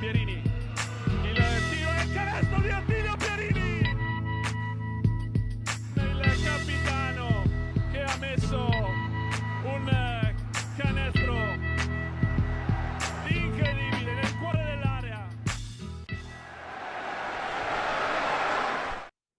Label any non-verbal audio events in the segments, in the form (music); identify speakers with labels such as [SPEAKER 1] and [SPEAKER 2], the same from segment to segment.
[SPEAKER 1] Pierini. Il tiro e il canestro di Attilio Pierini. Il capitano che ha messo un canestro incredibile nel cuore dell'area.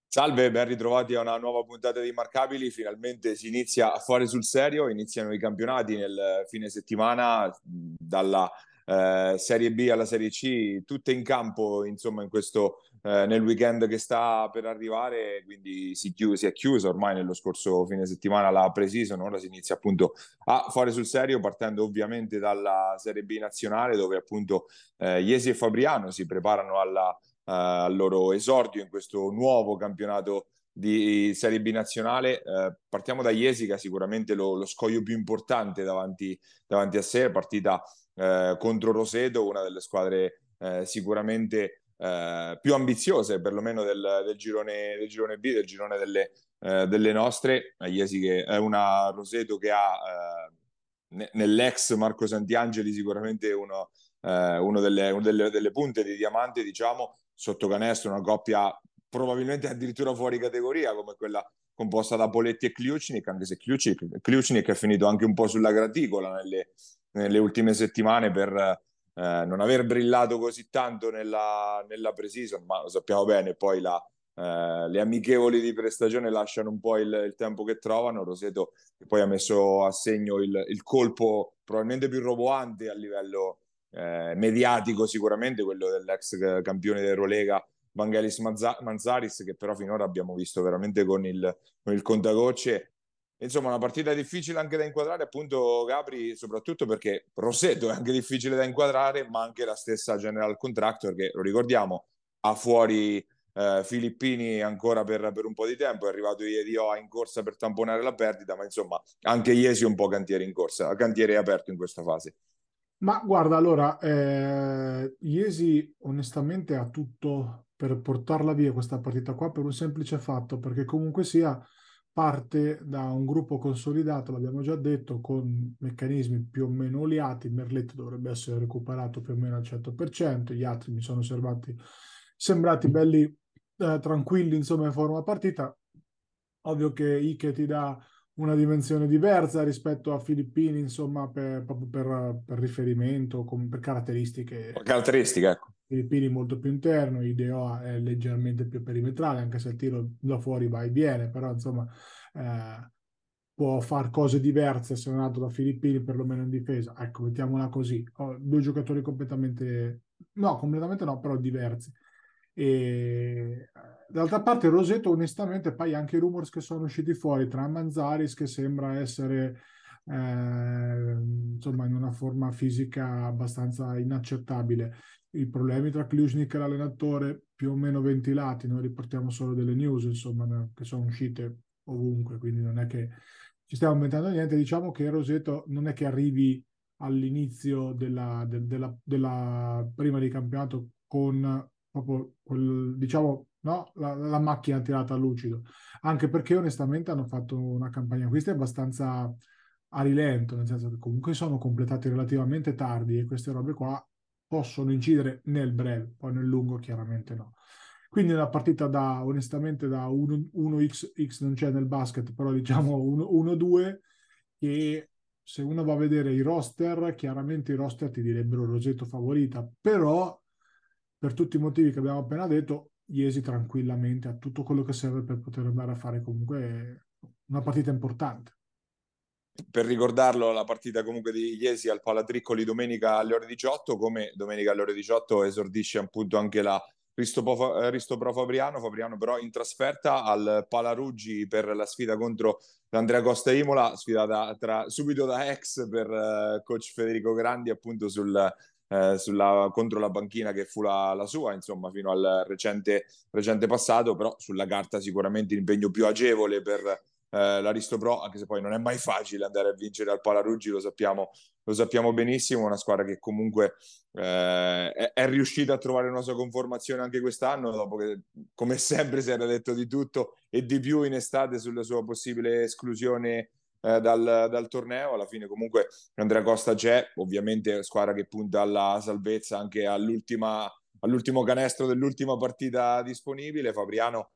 [SPEAKER 2] Salve, ben ritrovati a una nuova puntata di Marcabili. Finalmente si inizia a fare sul serio, iniziano i campionati nel fine settimana dalla eh, Serie B alla Serie C, tutte in campo, insomma, in questo, eh, nel weekend che sta per arrivare, quindi si, chiu- si, è chiusa ormai nello scorso fine settimana la pre-season, ora si inizia appunto a fare sul serio, partendo ovviamente dalla Serie B nazionale, dove appunto eh, Iesi e Fabriano si preparano alla, eh, al loro esordio in questo nuovo campionato di Serie B nazionale. Eh, partiamo da Iesi, che ha sicuramente lo, lo scoglio più importante davanti, davanti a sé, partita eh, contro Roseto, una delle squadre eh, sicuramente eh, più ambiziose, perlomeno del, del, girone, del girone B, del girone delle, eh, delle nostre. Iesi che è una Roseto che ha eh, nell'ex Marco Santiangeli sicuramente uno, uno delle, una delle, delle punte di diamante, diciamo, sotto canestro, una coppia probabilmente addirittura fuori categoria come quella composta da Poletti e Kliucnik, anche se Kliucnik, è finito anche un po' sulla graticola nelle, nelle ultime settimane per eh, non aver brillato così tanto nella, nella pre-season, ma lo sappiamo bene, poi la, eh, le amichevoli di prestagione lasciano un po' il, il, tempo che trovano. Roseto che poi ha messo a segno il, il colpo probabilmente più roboante a livello eh, mediatico sicuramente, quello dell'ex campione dell'Eurolega Vangelis Manzaris, che però finora abbiamo visto veramente con il, con il contagocce insomma una partita difficile anche da inquadrare appunto Gabri soprattutto perché Roseto è anche difficile da inquadrare ma anche la stessa General Contractor che lo ricordiamo ha fuori eh, Filippini ancora per, per, un po' di tempo è arrivato Iedio in corsa per tamponare la perdita ma insomma anche Iesi un po' cantiere in corsa cantiere aperto in questa fase.
[SPEAKER 3] Ma guarda allora eh, Iesi onestamente ha tutto per portarla via questa partita qua per un semplice fatto perché comunque sia parte da un gruppo consolidato, l'abbiamo già detto, con meccanismi più o meno oliati. Merletto dovrebbe essere recuperato più o meno al 100%, gli altri mi sono servati, sembrati belli eh, tranquilli, insomma, in forma partita. Ovvio che Ike ti dà una dimensione diversa rispetto a Filippini, insomma, per, proprio per, per riferimento, per caratteristiche.
[SPEAKER 2] Caratteristiche, ecco.
[SPEAKER 3] Filippini molto più interno, Ideo è leggermente più perimetrale, anche se il tiro da fuori va e viene, però insomma eh, può fare cose diverse se non altro da Filippini, perlomeno in difesa. Ecco, mettiamola così. Ho due giocatori completamente, no, completamente no, però diversi. E d'altra parte Roseto onestamente poi anche i rumors che sono usciti fuori tra Manzaris che sembra essere eh, insomma in una forma fisica abbastanza inaccettabile i problemi tra Kliushnik e l'allenatore più o meno ventilati, noi riportiamo solo delle news, insomma, che sono uscite ovunque, quindi non è che ci stiamo inventando niente, diciamo che Roseto non è che arrivi all'inizio della, de, della, della prima di campionato con proprio quel, diciamo, no, la, la, macchina tirata a lucido, anche perché onestamente hanno fatto una campagna acquisti abbastanza a rilento, nel senso che comunque sono completati relativamente tardi e queste robe qua possono incidere nel breve, poi nel lungo chiaramente no. Quindi una partita da, onestamente, da 1x, x non c'è nel basket, però diciamo 1-2, che se uno va a vedere i roster, chiaramente i roster ti direbbero Roseto favorita, però per tutti i motivi che abbiamo appena detto, Iesi tranquillamente ha tutto quello che serve per poter andare a fare comunque una partita importante
[SPEAKER 2] per ricordarlo, la partita comunque di Iesi al Palatriccoli domenica alle ore 18, come domenica alle ore 18 esordisce appunto anche la Ristopro, Ristopro Fabriano, Fabriano però in trasferta al Palaruggi per la sfida contro l'Andrea Costa Imola, sfidata tra, subito da ex per uh, coach Federico Grandi appunto sul, uh, sulla, contro la banchina che fu la, la, sua, insomma, fino al recente, recente passato, però sulla carta sicuramente l'impegno più agevole per eh, l'Aristo Pro, anche se poi non è mai facile andare a vincere al Palaruggi, lo sappiamo, lo sappiamo benissimo, una squadra che comunque eh, è, è, riuscita a trovare una sua conformazione anche quest'anno, dopo che come sempre si era detto di tutto e di più in estate sulla sua possibile esclusione eh, dal, dal, torneo. Alla fine comunque Andrea Costa c'è, ovviamente squadra che punta alla salvezza anche all'ultimo canestro dell'ultima partita disponibile. Fabriano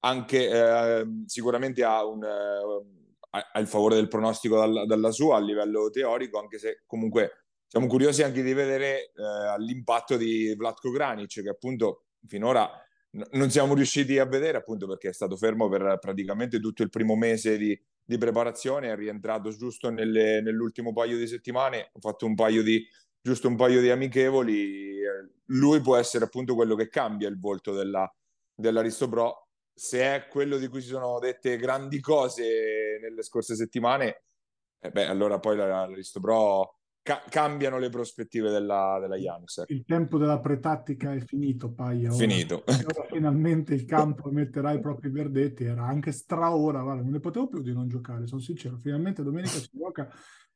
[SPEAKER 2] anche eh, sicuramente ha, un, eh, ha, il favore del pronostico dal, dalla sua a livello teorico, anche se comunque siamo curiosi anche di vedere eh, l'impatto di Vlatko Granic, che appunto finora non siamo riusciti a vedere, appunto perché è stato fermo per praticamente tutto il primo mese di, di preparazione, è rientrato giusto nelle, nell'ultimo paio di settimane, ha fatto un paio di, giusto un paio di amichevoli. Lui può essere appunto quello che cambia il volto della, dell'Aristo Pro. Se è quello di cui si sono dette grandi cose nelle scorse settimane, eh beh, allora poi l'Aristo Pro ca- cambiano le prospettive della, della Janus.
[SPEAKER 3] Il tempo della pretattica è finito, Paia.
[SPEAKER 2] Finito. (laughs)
[SPEAKER 3] Ora finalmente il campo metterà i propri verdetti. Era anche straora, guarda, non ne potevo più di non giocare, sono sincero. Finalmente domenica si gioca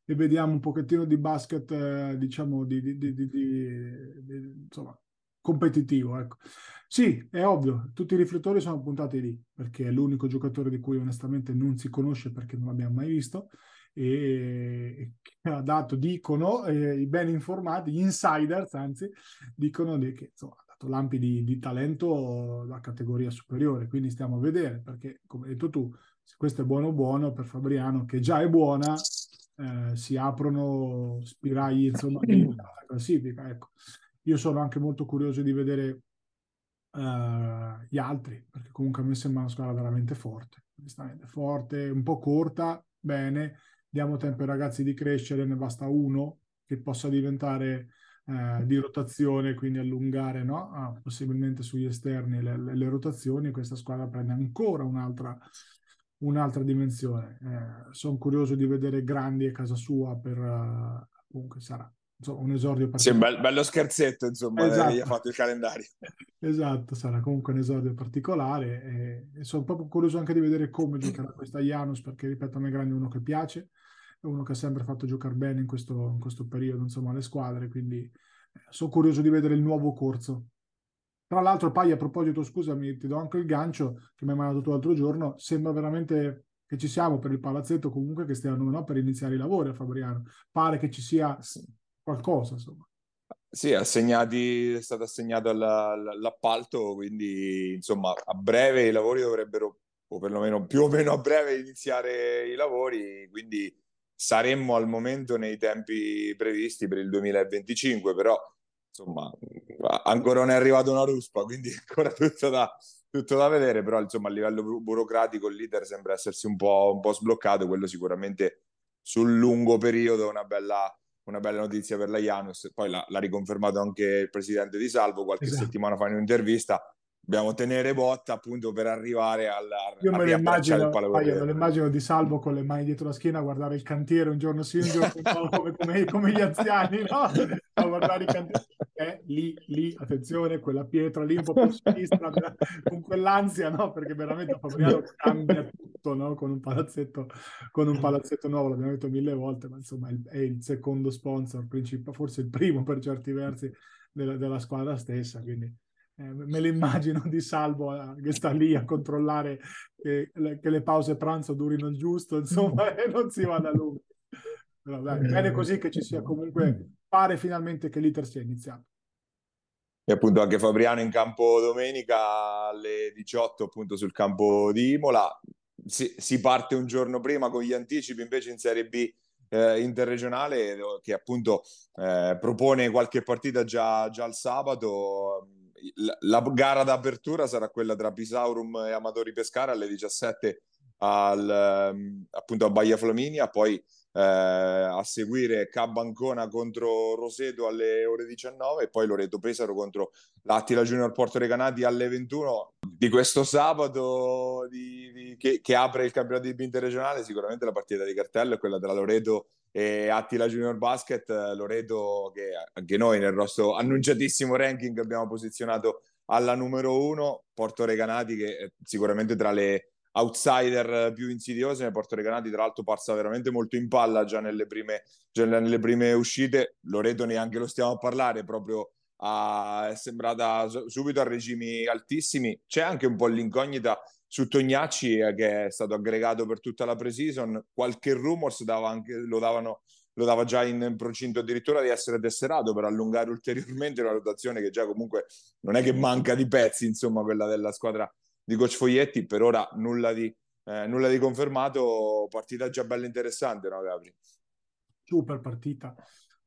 [SPEAKER 3] e vediamo un pochettino di basket, eh, diciamo, di, di, di, di, insomma, competitivo. Ecco. Sì, è ovvio, tutti i riflettori sono puntati lì, perché è l'unico giocatore di cui onestamente non si conosce perché non l'abbiamo mai visto e ha dato, dicono, eh, i ben informati, gli insiders anzi, dicono che insomma, ha dato lampi di, di talento da categoria superiore, quindi stiamo a vedere, perché come hai detto tu, se questo è buono buono per Fabriano, che già è buona, eh, si aprono spiragli insomma (clears throat) nella classifica. Ecco. Io sono anche molto curioso di vedere uh, gli altri, perché comunque a me sembra una squadra veramente forte, forte, un po' corta, bene, diamo tempo ai ragazzi di crescere, ne basta uno che possa diventare eh, di rotazione, quindi allungare no? ah, possibilmente sugli esterni le, le, le, rotazioni, questa squadra prende ancora un'altra, un'altra dimensione. Eh, sono curioso di vedere Grandi a casa sua per uh, comunque sarà un esordio
[SPEAKER 2] particolare. Sì, be- bello scherzetto, insomma, esatto. gli ha fatto il calendario. (laughs)
[SPEAKER 3] esatto, sarà comunque un esordio particolare e, e, sono proprio curioso anche di vedere come (clears throat) giocherà questa Janus, perché ripeto, a me Grandi è uno che piace, è uno che ha sempre fatto giocare bene in questo, in questo periodo, insomma, le squadre, quindi eh, sono curioso di vedere il nuovo corso. Tra l'altro, Pai, a proposito, scusami, ti do anche il gancio che mi hai mandato tu l'altro giorno, sembra veramente che ci siamo per il palazzetto comunque che stiano no, per iniziare i lavori a Fabriano. Pare che ci sia qualcosa, insomma.
[SPEAKER 2] Sì, assegnati, è stato assegnato all'appalto, quindi insomma a breve i lavori dovrebbero, o perlomeno più o meno a breve, iniziare i lavori, quindi saremmo al momento nei tempi previsti per il 2025, però insomma ancora non è arrivata una ruspa, quindi ancora tutto da, tutto da vedere, però insomma a livello burocratico il leader sembra essersi un po', un po sbloccato, quello sicuramente sul lungo periodo è una bella, una bella notizia per la Janus, poi l'ha, riconfermato anche il presidente di Salvo qualche esatto. settimana fa in un'intervista, dobbiamo tenere botta appunto per arrivare alla
[SPEAKER 3] io me lo immagino, io me lo immagino di salvo con le mani dietro la schiena a guardare il cantiere un giorno sì un giorno no, (laughs) come, come, come, gli anziani no? a guardare il cantiere eh, lì, lì, attenzione quella pietra lì un po' più sinistra con quell'ansia no? perché veramente Fabriano cambia tutto no? con un palazzetto con un palazzetto nuovo l'abbiamo detto mille volte ma insomma è il, è il secondo sponsor principale forse il primo per certi versi della, della squadra stessa quindi eh, me l'immagino di Salvo eh, che sta lì a controllare che le, che le pause pranzo durino il giusto, insomma, (laughs) e non si vada lungo. Però dai, bene così che ci sia comunque, pare finalmente che l'iter sia iniziato.
[SPEAKER 2] E appunto anche Fabriano in campo domenica alle 18 appunto sul campo di Imola. Si, si parte un giorno prima con gli anticipi invece in Serie B eh, interregionale che appunto eh, propone qualche partita già, già il sabato la, gara d'apertura sarà quella tra Pisaurum e Amatori Pescara alle 17 al, ehm, appunto a Baia Flaminia, poi eh, a seguire Cabancona contro Roseto alle ore 19 e poi Loreto Pesaro contro l'Attila Junior Porto Recanati alle 21 di questo sabato di, di, che, che, apre il campionato di interregionale sicuramente la partita di cartello è quella tra Loreto e Attila Junior Basket, Loreto che anche noi nel nostro annunciatissimo ranking abbiamo posizionato alla numero uno, Porto Recanati che sicuramente tra le outsider più insidiose, Porto Recanati tra l'altro passa veramente molto in palla già nelle prime, già nelle prime uscite, Loreto neanche lo stiamo a parlare, proprio a, è sembrata subito a regimi altissimi, c'è anche un po' l'incognita su Tognacci eh, che è stato aggregato per tutta la pre-season. Qualche rumors dava anche, lo, davano, lo dava già in procinto addirittura di essere tesserato per allungare ulteriormente una rotazione che già comunque non è che manca di pezzi, insomma, quella della squadra di Coach Foglietti. Per ora nulla di, eh, nulla di confermato, partita già bella interessante, no Gabri?
[SPEAKER 3] Super partita.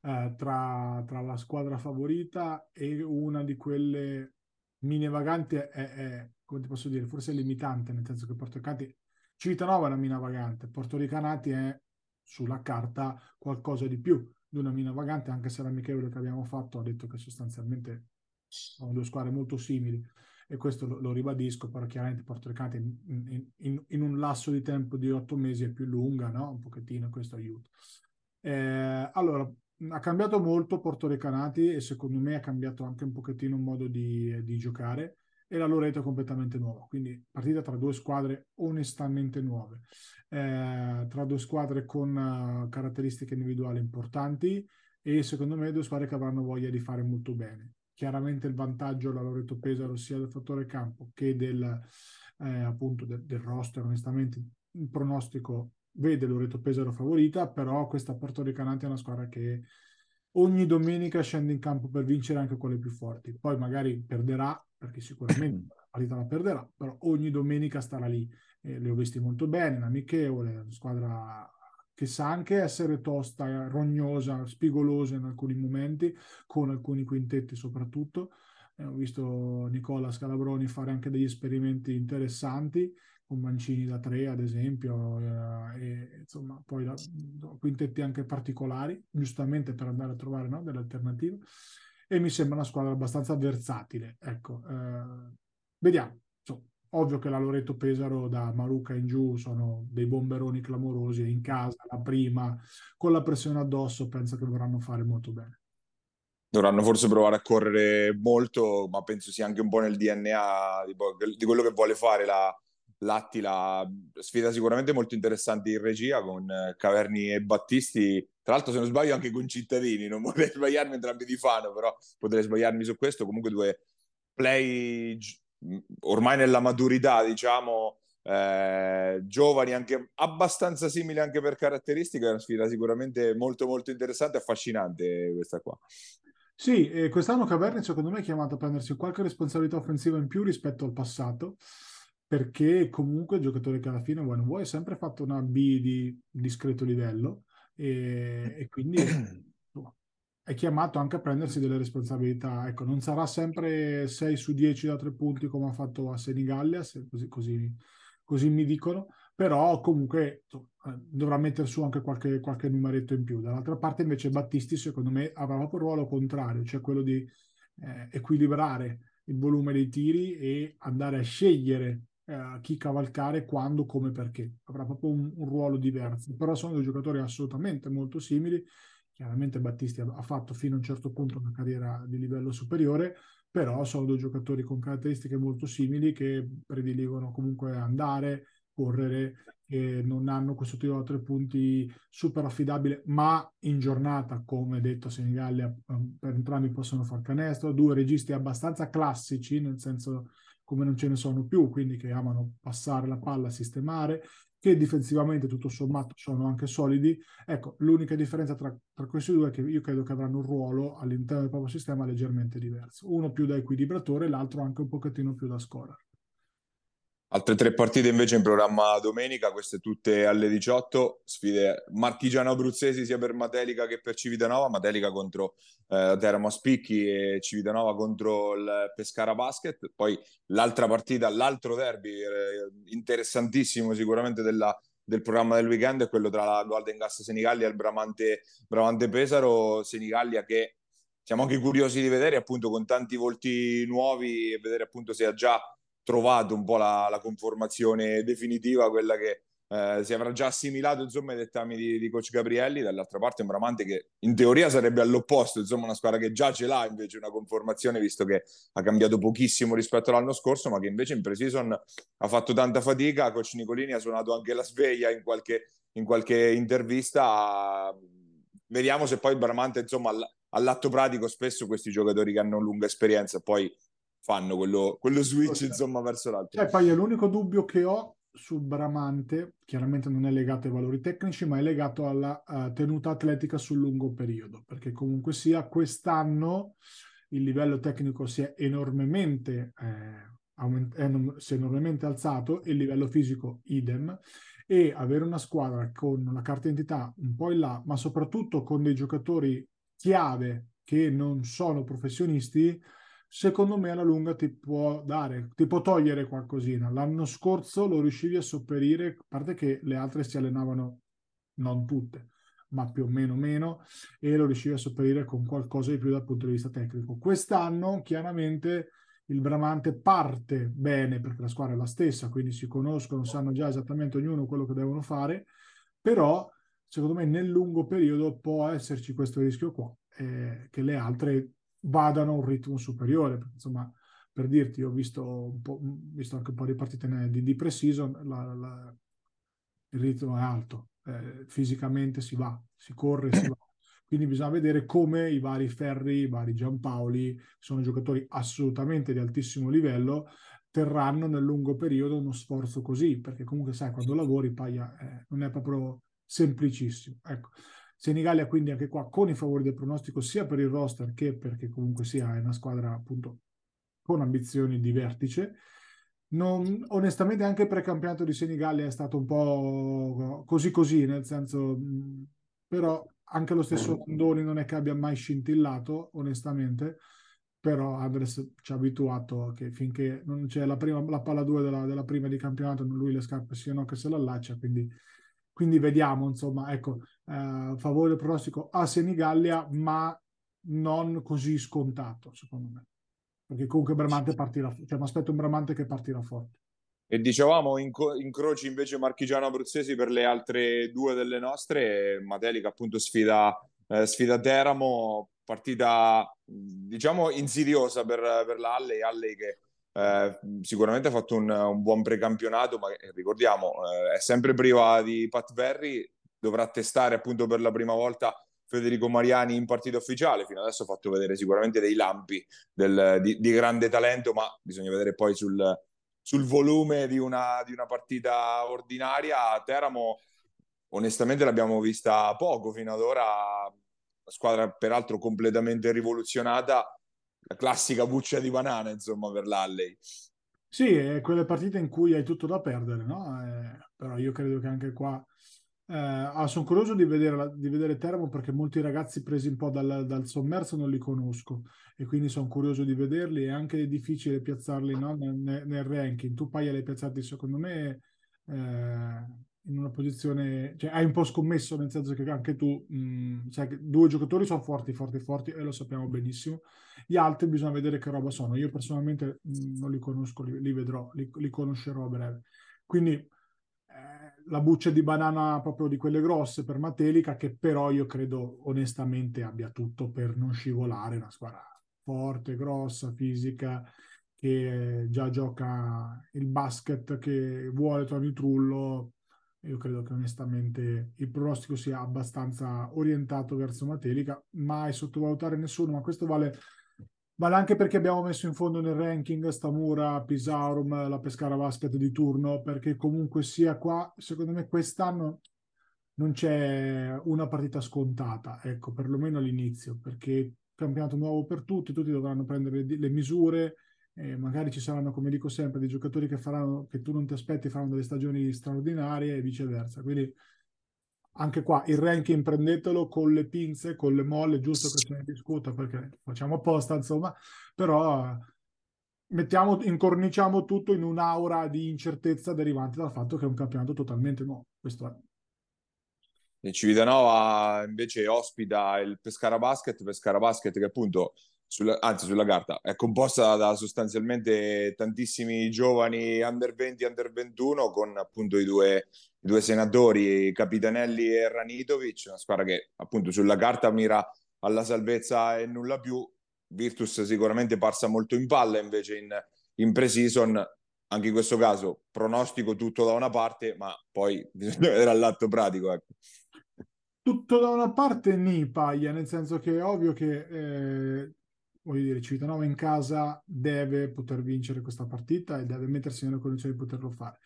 [SPEAKER 3] Eh, tra, tra, la squadra favorita e una di quelle mine vaganti è, è, come ti posso dire, forse limitante, nel senso che Porto Ricanati, Civitanova è una mina vagante, Porto Ricanati è sulla carta qualcosa di più di una mina vagante, anche se l'amichevole che abbiamo fatto ha detto che sostanzialmente sono due squadre molto simili e questo lo, lo ribadisco, però chiaramente Porto Ricanati in, in, in, un lasso di tempo di otto mesi è più lunga, no? un pochettino, questo aiuta. Eh, allora, ha cambiato molto Porto Ricanati e secondo me ha cambiato anche un pochettino il modo di, di giocare e la Loreto è completamente nuova, quindi partita tra due squadre onestamente nuove, eh, tra due squadre con uh, caratteristiche individuali importanti e secondo me due squadre che avranno voglia di fare molto bene. Chiaramente il vantaggio la Loreto Pesaro sia del fattore campo che del, eh, appunto del, del roster, onestamente il pronostico vede Loreto Pesaro favorita, però questa Porto Ricanante è una squadra che ogni domenica scende in campo per vincere anche quelle più forti. Poi magari perderà, perché sicuramente (clears throat) la partita la perderà, però ogni domenica starà lì. Eh, le ho visti molto bene, amichevole, una squadra che sa anche essere tosta, rognosa, spigolosa in alcuni momenti, con alcuni quintetti soprattutto. Eh, ho visto Nicola Scalabroni fare anche degli esperimenti interessanti con Mancini da tre, ad esempio, eh, e insomma, poi da, quintetti anche particolari, giustamente per andare a trovare no, delle alternative. E mi sembra una squadra abbastanza versatile. Ecco, eh, vediamo. Insomma, ovvio che la Loreto Pesaro da Maruca in giù sono dei bomberoni clamorosi, in casa, la prima, con la pressione addosso, penso che vorranno fare molto bene
[SPEAKER 2] dovranno forse provare a correre molto, ma penso sia anche un po' nel DNA di, di quello che vuole fare la, l'Attila sfida sicuramente molto interessante in regia con eh, Caverni e Battisti. Tra l'altro se non sbaglio anche con Cittadini non vorrei (laughs) sbagliarmi entrambi di Fano però potrei sbagliarmi su questo. Comunque due play ormai nella maturità diciamo eh, giovani anche abbastanza simili anche per caratteristiche è una sfida sicuramente molto molto interessante e affascinante questa qua.
[SPEAKER 3] Sì, eh, quest'anno Caverni secondo me è chiamato a prendersi qualche responsabilità offensiva in più rispetto al passato perché comunque il giocatore che alla fine vuoi non vuoi ha sempre fatto una B di discreto livello e, e quindi è chiamato anche a prendersi delle responsabilità. Ecco, non sarà sempre 6 su 10 da tre punti come ha fatto a Senigallia, così, così, così mi dicono, però comunque eh, dovrà mettere su anche qualche, qualche numeretto in più. Dall'altra parte invece Battisti secondo me avrà proprio il ruolo contrario, cioè quello di eh, equilibrare il volume dei tiri e andare a scegliere eh, chi cavalcare, quando, come, perché. Avrà proprio un, un, ruolo diverso. Però sono due giocatori assolutamente molto simili. Chiaramente Battisti ha, fatto fino a un certo punto una carriera di livello superiore, però sono due giocatori con caratteristiche molto simili che prediligono comunque andare, correre, che non hanno questo tiro da tre punti super affidabile, ma in giornata, come detto, Senigallia ehm, per entrambi possono far canestro, due registi abbastanza classici, nel senso come non ce ne sono più, quindi che amano passare la palla, sistemare, che difensivamente tutto sommato sono anche solidi. Ecco, l'unica differenza tra, tra, questi due è che io credo che avranno un ruolo all'interno del proprio sistema leggermente diverso. Uno più da equilibratore, l'altro anche un pochettino più da scorer.
[SPEAKER 2] Altre tre partite invece in programma domenica, queste tutte alle 18, sfide marchigiano-abruzzesi sia per Matelica che per Civitanova, Matelica contro eh, Teramo Spicchi e Civitanova contro il Pescara Basket, poi l'altra partita, l'altro derby eh, interessantissimo sicuramente della, del programma del weekend è quello tra la Golden Gas Senigallia e il Bramante, Bramante Pesaro, Senigallia che siamo anche curiosi di vedere appunto con tanti volti nuovi e vedere appunto se ha già trovato un po' la, la conformazione definitiva, quella che eh, si avrà già assimilato insomma ai dettami di, di, coach Gabrielli. Dall'altra parte un Bramante che in teoria sarebbe all'opposto insomma una squadra che già ce l'ha invece una conformazione visto che ha cambiato pochissimo rispetto all'anno scorso ma che invece in pre-season ha fatto tanta fatica. Coach Nicolini ha suonato anche la sveglia in qualche, in qualche intervista. Vediamo se poi Bramante insomma all'atto pratico spesso questi giocatori che hanno lunga esperienza. Poi fanno quello, quello switch insomma verso l'alto.
[SPEAKER 3] Cioè, poi l'unico dubbio che ho sul Bramante, chiaramente non è legato ai valori tecnici, ma è legato alla uh, tenuta atletica sul lungo periodo, perché comunque sia quest'anno il livello tecnico si è enormemente, eh, aument- è, si è enormemente alzato e il livello fisico idem e avere una squadra con la carta identità un po' in là, ma soprattutto con dei giocatori chiave che non sono professionisti, secondo me alla lunga ti può dare, ti può togliere qualcosina. L'anno scorso lo riuscivi a sopperire, a parte che le altre si allenavano non tutte, ma più o meno meno, e lo riuscivi a sopperire con qualcosa di più dal punto di vista tecnico. Quest'anno, chiaramente, il Bramante parte bene perché la squadra è la stessa, quindi si conoscono, sanno già esattamente ognuno quello che devono fare, però secondo me nel lungo periodo può esserci questo rischio qua, eh, che le altre vadano a un ritmo superiore. Insomma, per dirti, ho visto, po', visto anche un po' di partite di, di pre-season, la, la, il ritmo è alto, eh, fisicamente si va, si corre, si va. Quindi bisogna vedere come i vari Ferri, i vari Giampaoli, sono giocatori assolutamente di altissimo livello, terranno nel lungo periodo uno sforzo così, perché comunque sai, quando lavori Paia eh, non è proprio semplicissimo. Ecco. Senigallia quindi anche qua con i favori del pronostico sia per il roster che perché comunque sia una squadra appunto con ambizioni di vertice. Non, onestamente anche il precampionato di Senigallia è stato un po' così così, nel senso, però anche lo stesso Landoni non è che abbia mai scintillato, onestamente, però Andres ci ha abituato che finché non c'è la, prima, la palla 2 della, della, prima di campionato, lui le scarpe siano che se la allaccia, quindi, quindi vediamo, insomma, ecco, eh, favore pronostico a Senigallia, ma non così scontato, secondo me. Perché comunque Bramante partirà, cioè mi aspetto un Bramante che partirà forte.
[SPEAKER 2] E dicevamo inco- incroci invece marchigiano abruzzesi per le altre due delle nostre, Matelica appunto sfida, eh, sfida Teramo, partita diciamo insidiosa per, per la Alley, Alley che eh, sicuramente ha fatto un, un, buon precampionato, ma ricordiamo eh, è sempre priva di Pat Verri, dovrà testare appunto per la prima volta Federico Mariani in partita ufficiale. Fino adesso ha fatto vedere sicuramente dei lampi del, di, di, grande talento, ma bisogna vedere poi sul, sul volume di una, di una partita ordinaria. Teramo, onestamente, l'abbiamo vista poco fino ad ora. La squadra, peraltro, completamente rivoluzionata. La classica buccia di banana, insomma, per l'Alley.
[SPEAKER 3] Sì, è quelle partite in cui hai tutto da perdere, no? Eh, però io credo che anche qua eh, ah, sono curioso di vedere, di vedere Teramo perché molti ragazzi presi un po' dal, dal, sommerso non li conosco e quindi sono curioso di vederli. È anche difficile piazzarli no? nel, nel, ranking. Tu Paia li hai piazzati secondo me eh, in una posizione, cioè hai un po' scommesso nel senso che anche tu mh, sai che due giocatori sono forti, forti, forti e lo sappiamo benissimo. Gli altri bisogna vedere che roba sono. Io personalmente mh, non li conosco, li, li vedrò, li, li conoscerò a breve. Quindi la buccia di banana proprio di quelle grosse per Matelica, che però io credo onestamente abbia tutto per non scivolare, una squadra forte, grossa, fisica, che già gioca il basket che vuole Tony Trullo. Io credo che onestamente il pronostico sia abbastanza orientato verso Matelica, mai sottovalutare nessuno, ma questo vale Vale anche perché abbiamo messo in fondo nel ranking Stamura, Pisaurum, la Pescara Basket di turno, perché comunque sia qua, secondo me quest'anno non c'è una partita scontata, ecco, perlomeno all'inizio, perché campionato nuovo per tutti, tutti dovranno prendere le, misure, eh, magari ci saranno, come dico sempre, dei giocatori che faranno, che tu non ti aspetti, faranno delle stagioni straordinarie e viceversa. Quindi anche qua il ranking prendetelo con le pinze, con le molle, giusto che se ne discuta perché facciamo apposta, insomma, però mettiamo, incorniciamo tutto in un'aura di incertezza derivante dal fatto che è un campionato totalmente nuovo. Questo è.
[SPEAKER 2] E Civitanova invece ospita il Pescara Basket, Pescara Basket che appunto sulla, anzi sulla carta, è composta da sostanzialmente tantissimi giovani under 20, under 21 con appunto i due, i due senatori Capitanelli e Ranitovic, una squadra che appunto sulla carta mira alla salvezza e nulla più. Virtus sicuramente parsa molto in palla invece in, in pre-season, anche in questo caso pronostico tutto da una parte, ma poi (laughs) bisogna vedere all'atto pratico. Ecco.
[SPEAKER 3] Tutto da una parte ni paglia, nel senso che è ovvio che eh, voglio dire, Civitanova in casa deve poter vincere questa partita e deve mettersi nelle condizioni di poterlo fare.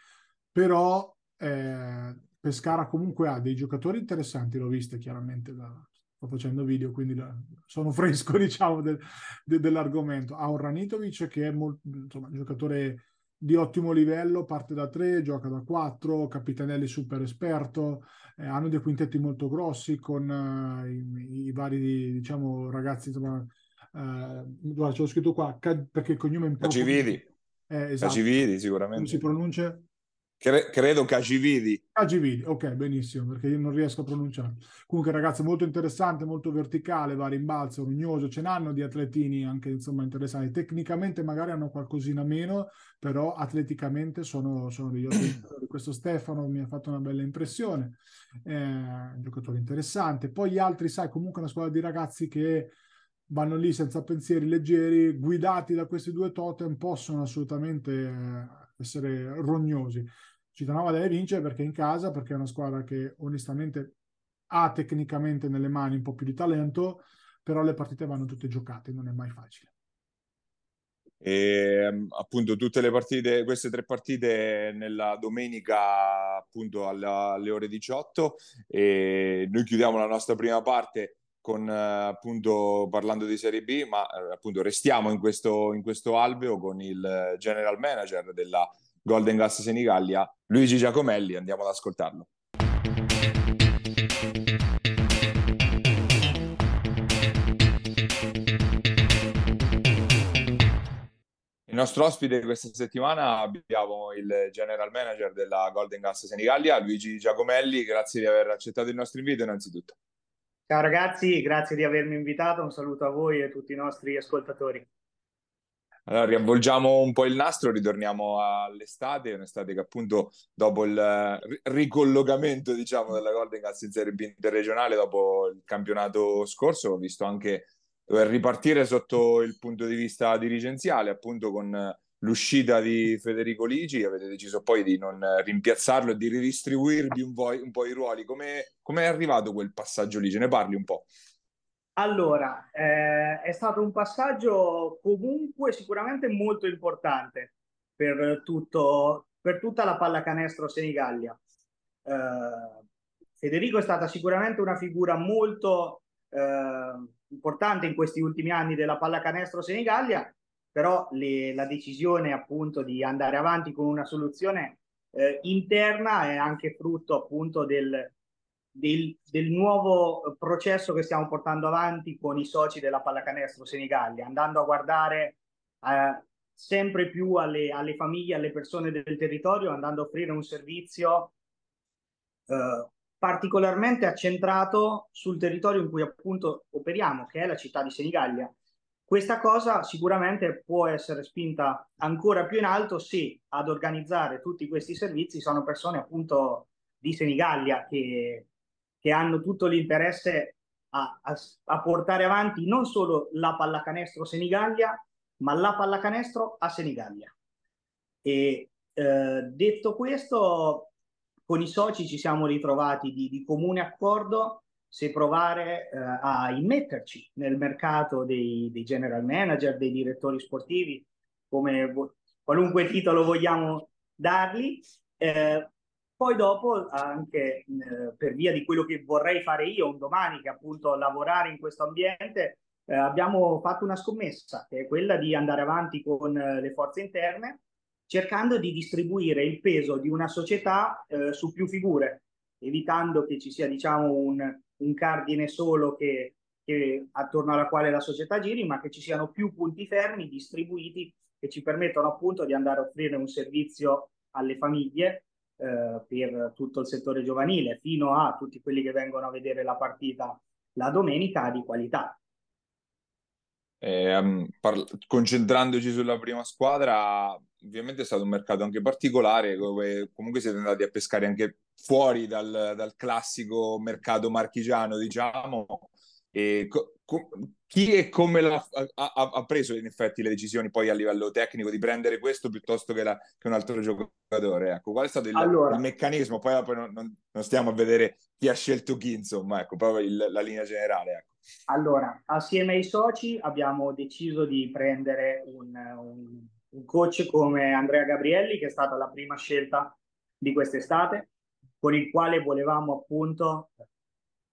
[SPEAKER 3] Però eh, Pescara comunque ha dei giocatori interessanti, l'ho visto chiaramente, da, sto facendo video, quindi la, sono (laughs) fresco, diciamo, del, de, dell'argomento. Ha un Ranitovic che è molto, insomma, un giocatore di ottimo livello, parte da 3, gioca da 4, Capitanelli super esperto, eh, hanno dei quintetti molto grossi con uh, i, i, vari, diciamo, ragazzi, insomma, uh, guarda, ce l'ho scritto qua, perché il cognome è
[SPEAKER 2] importante. Cacividi.
[SPEAKER 3] Eh, esatto.
[SPEAKER 2] Cacividi, sicuramente.
[SPEAKER 3] Come si pronuncia?
[SPEAKER 2] Cre- credo Cagividi.
[SPEAKER 3] Cagividi, ok, benissimo, perché io non riesco a pronunciare. Comunque, ragazzi, molto interessante, molto verticale, va a rimbalzo, rugnoso, ce n'hanno di atletini anche, insomma, interessanti. Tecnicamente magari hanno qualcosina meno, però atleticamente sono, sono ottimi (clears throat) Questo Stefano mi ha fatto una bella impressione, è un giocatore interessante. Poi gli altri, sai, comunque una squadra di ragazzi che vanno lì senza pensieri leggeri, guidati da questi due totem, possono assolutamente eh, essere rognosi. Citanova deve vincere perché è in casa, perché è una squadra che onestamente ha tecnicamente nelle mani un po' più di talento, però le partite vanno tutte giocate, non è mai facile.
[SPEAKER 2] E appunto tutte le partite, queste tre partite nella domenica appunto alla, alle ore 18 e noi chiudiamo la nostra prima parte con appunto parlando di Serie B, ma appunto restiamo in questo, in questo alveo con il general manager della Golden Gas Senigallia, Luigi Giacomelli. Andiamo ad ascoltarlo. Il nostro ospite questa settimana abbiamo il general manager della Golden Gas Senigallia, Luigi Giacomelli. Grazie di aver accettato il nostro invito innanzitutto.
[SPEAKER 4] Ciao ragazzi, grazie di avermi invitato. Un saluto a voi e a tutti i nostri ascoltatori.
[SPEAKER 2] Allora, riavvolgiamo un po' il nastro, ritorniamo all'estate, un'estate che appunto dopo il ricollocamento, diciamo, della Golden Cats in Serie B interregionale, dopo il campionato scorso, ho visto anche dover ripartire sotto il punto di vista dirigenziale, appunto con l'uscita di Federico Ligi, avete deciso poi di non rimpiazzarlo e di ridistribuirvi un un po i ruoli. Come è arrivato quel passaggio lì? Ce ne parli un po'?
[SPEAKER 4] Allora, eh, è stato un passaggio comunque sicuramente molto importante per, tutto, per tutta la pallacanestro Senigallia. Eh, Federico è stata sicuramente una figura molto eh, importante in questi ultimi anni della pallacanestro Senigallia, però le, la decisione appunto di andare avanti con una soluzione eh, interna è anche frutto appunto del, del, del, nuovo processo che stiamo portando avanti con i soci della pallacanestro Senigallia, andando a guardare eh, sempre più alle, alle, famiglie, alle persone del territorio, andando a offrire un servizio eh, particolarmente accentrato sul territorio in cui appunto operiamo, che è la città di Senigallia. Questa cosa sicuramente può essere spinta ancora più in alto se ad organizzare tutti questi servizi sono persone appunto di Senigallia che che hanno tutto l'interesse a, a, a, portare avanti non solo la pallacanestro Senigallia, ma la pallacanestro a Senigallia. E eh, detto questo, con i soci ci siamo ritrovati di, di comune accordo se provare eh, a immetterci nel mercato dei, dei, general manager, dei direttori sportivi, come qualunque titolo vogliamo dargli, eh, poi dopo, anche eh, per via di quello che vorrei fare io un domani, che appunto lavorare in questo ambiente, eh, abbiamo fatto una scommessa, che è quella di andare avanti con eh, le forze interne, cercando di distribuire il peso di una società eh, su più figure, evitando che ci sia diciamo un, un cardine solo che, che, attorno alla quale la società giri, ma che ci siano più punti fermi distribuiti che ci permettono appunto di andare a offrire un servizio alle famiglie eh, per tutto il settore giovanile, fino a tutti quelli che vengono a vedere la partita la domenica di qualità.
[SPEAKER 2] Eh, parla- concentrandoci sulla prima squadra, ovviamente è stato un mercato anche particolare, dove comunque siete andati a pescare anche fuori dal, dal classico mercato marchigiano, diciamo. E co- co- chi e come ha, ha, ha, preso in effetti le decisioni poi a livello tecnico di prendere questo piuttosto che, la, che un altro giocatore? Ecco, qual è stato il, allora, il meccanismo? Poi, poi non, non, non, stiamo a vedere chi ha scelto chi, insomma, ecco, proprio il, la linea generale. Ecco.
[SPEAKER 4] Allora, assieme ai soci abbiamo deciso di prendere un, un, un coach come Andrea Gabrielli, che è stata la prima scelta di quest'estate, con il quale volevamo appunto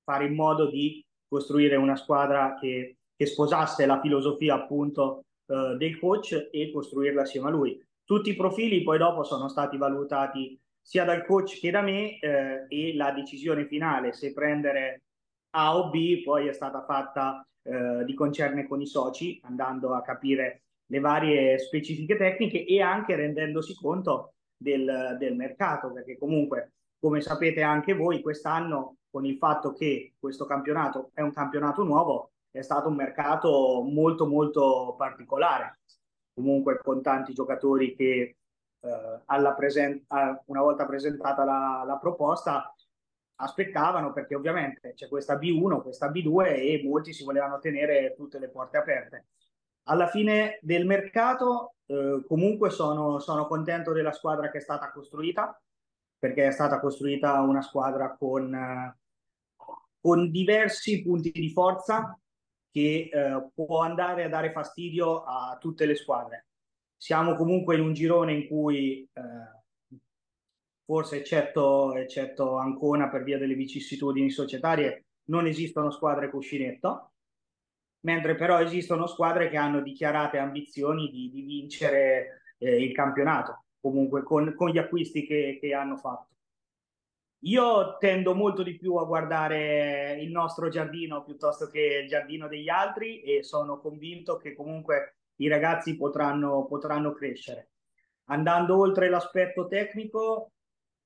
[SPEAKER 4] fare in modo di costruire una squadra che, che sposasse la filosofia appunto eh, del coach e costruirla assieme a lui. Tutti i profili poi dopo sono stati valutati sia dal coach che da me eh, e la decisione finale se prendere A o B poi è stata fatta eh, di concerne con i soci andando a capire le varie specifiche tecniche e anche rendendosi conto del, del mercato perché comunque come sapete anche voi quest'anno con il fatto che questo campionato è un campionato nuovo è stato un mercato molto molto particolare. Comunque con tanti giocatori che eh, presen- una volta presentata la, la, proposta aspettavano perché ovviamente c'è questa B1, questa B2 e molti si volevano tenere tutte le porte aperte. Alla fine del mercato eh, comunque sono, sono contento della squadra che è stata costruita perché è stata costruita una squadra con, con diversi punti di forza che eh, può andare a dare fastidio a tutte le squadre siamo comunque in un girone in cui eh, forse eccetto, eccetto Ancona per via delle vicissitudini societarie non esistono squadre cuscinetto mentre però esistono squadre che hanno dichiarate ambizioni di, di vincere eh, il campionato comunque con, con gli acquisti che, che hanno fatto io tendo molto di più a guardare il nostro giardino piuttosto che il giardino degli altri e sono convinto che comunque i ragazzi potranno, potranno crescere. Andando oltre l'aspetto tecnico,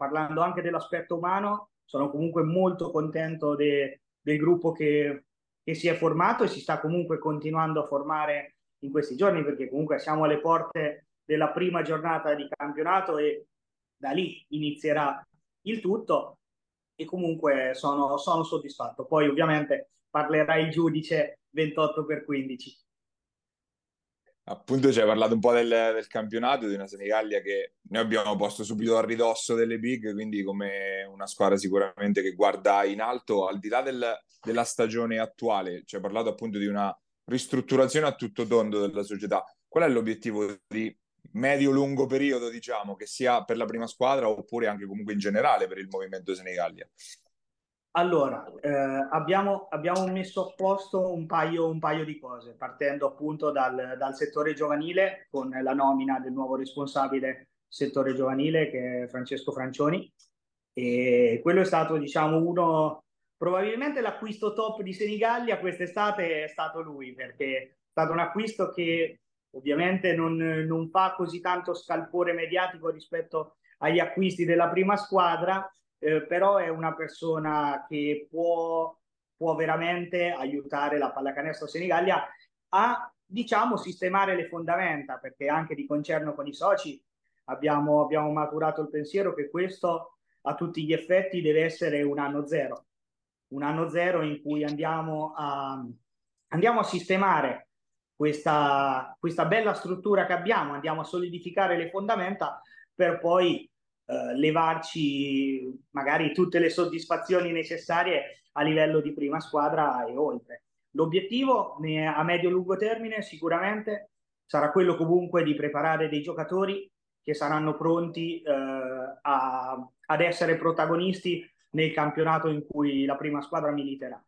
[SPEAKER 4] parlando anche dell'aspetto umano, sono comunque molto contento de, del gruppo che, che si è formato e si sta comunque continuando a formare in questi giorni perché comunque siamo alle porte della prima giornata di campionato e da lì inizierà il tutto e comunque sono, sono soddisfatto. Poi ovviamente parlerà il giudice 28 per 15
[SPEAKER 2] appunto ci hai parlato un po' del, del, campionato, di una Senigallia che noi abbiamo posto subito a ridosso delle big, quindi come una squadra sicuramente che guarda in alto, al di là del, della stagione attuale, ci hai parlato appunto di una ristrutturazione a tutto tondo della società. Qual è l'obiettivo di medio-lungo periodo, diciamo, che sia per la prima squadra oppure anche comunque in generale per il movimento Senigallia?
[SPEAKER 4] Allora, eh, abbiamo, abbiamo, messo a posto un paio, un paio di cose, partendo appunto dal, dal, settore giovanile con la nomina del nuovo responsabile settore giovanile che è Francesco Francioni. E quello è stato, diciamo, uno, probabilmente l'acquisto top di Senigallia quest'estate è stato lui, perché è stato un acquisto che ovviamente non, non fa così tanto scalpore mediatico rispetto agli acquisti della prima squadra, eh, però è una persona che può, può veramente aiutare la pallacanestro Senigallia a diciamo sistemare le fondamenta perché anche di concerno con i soci abbiamo, abbiamo maturato il pensiero che questo a tutti gli effetti deve essere un anno zero. Un anno zero in cui andiamo a, andiamo a sistemare questa, questa bella struttura che abbiamo, andiamo a solidificare le fondamenta per poi eh, levarci magari tutte le soddisfazioni necessarie a livello di prima squadra e oltre. L'obiettivo a medio-lungo termine sicuramente sarà quello comunque di preparare dei giocatori che saranno pronti eh, a, ad essere protagonisti nel campionato in cui la prima squadra militerà.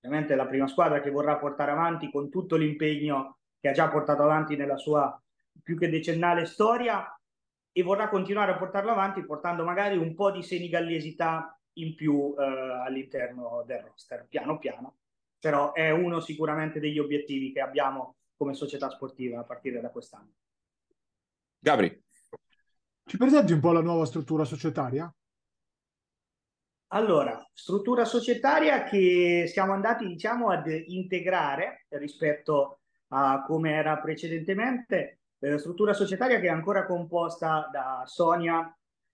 [SPEAKER 4] Ovviamente la prima squadra che vorrà portare avanti con tutto l'impegno che ha già portato avanti nella sua più che decennale storia e vorrà continuare a portarlo avanti portando magari un po' di senigallesità in più eh, all'interno del roster, piano piano, però è uno sicuramente degli obiettivi che abbiamo come società sportiva a partire da quest'anno.
[SPEAKER 2] Gabri.
[SPEAKER 3] Ci presenti un po' la nuova struttura societaria?
[SPEAKER 4] Allora, struttura societaria che siamo andati, diciamo, ad integrare rispetto a come era precedentemente eh, struttura societaria che è ancora composta da Sonia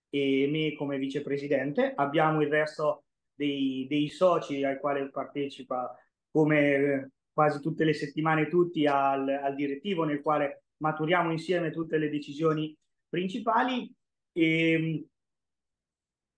[SPEAKER 4] e me come vicepresidente. Abbiamo il resto dei, dei soci ai quali partecipa come eh, quasi tutte le settimane tutti al, al, direttivo nel quale maturiamo insieme tutte le decisioni principali e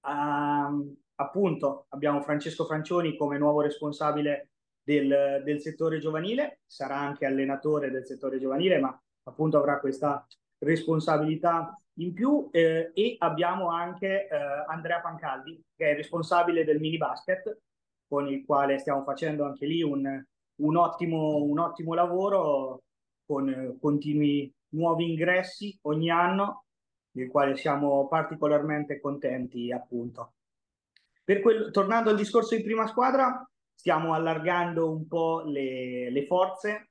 [SPEAKER 4] um, appunto abbiamo Francesco Francioni come nuovo responsabile del, del settore giovanile, sarà anche allenatore del settore giovanile, ma appunto avrà questa responsabilità in più eh, e abbiamo anche eh, Andrea Pancaldi che è responsabile del mini basket con il quale stiamo facendo anche lì un, un, ottimo, un ottimo lavoro con eh, continui nuovi ingressi ogni anno del quale siamo particolarmente contenti appunto. Per quel, tornando al discorso di prima squadra, stiamo allargando un po' le, le forze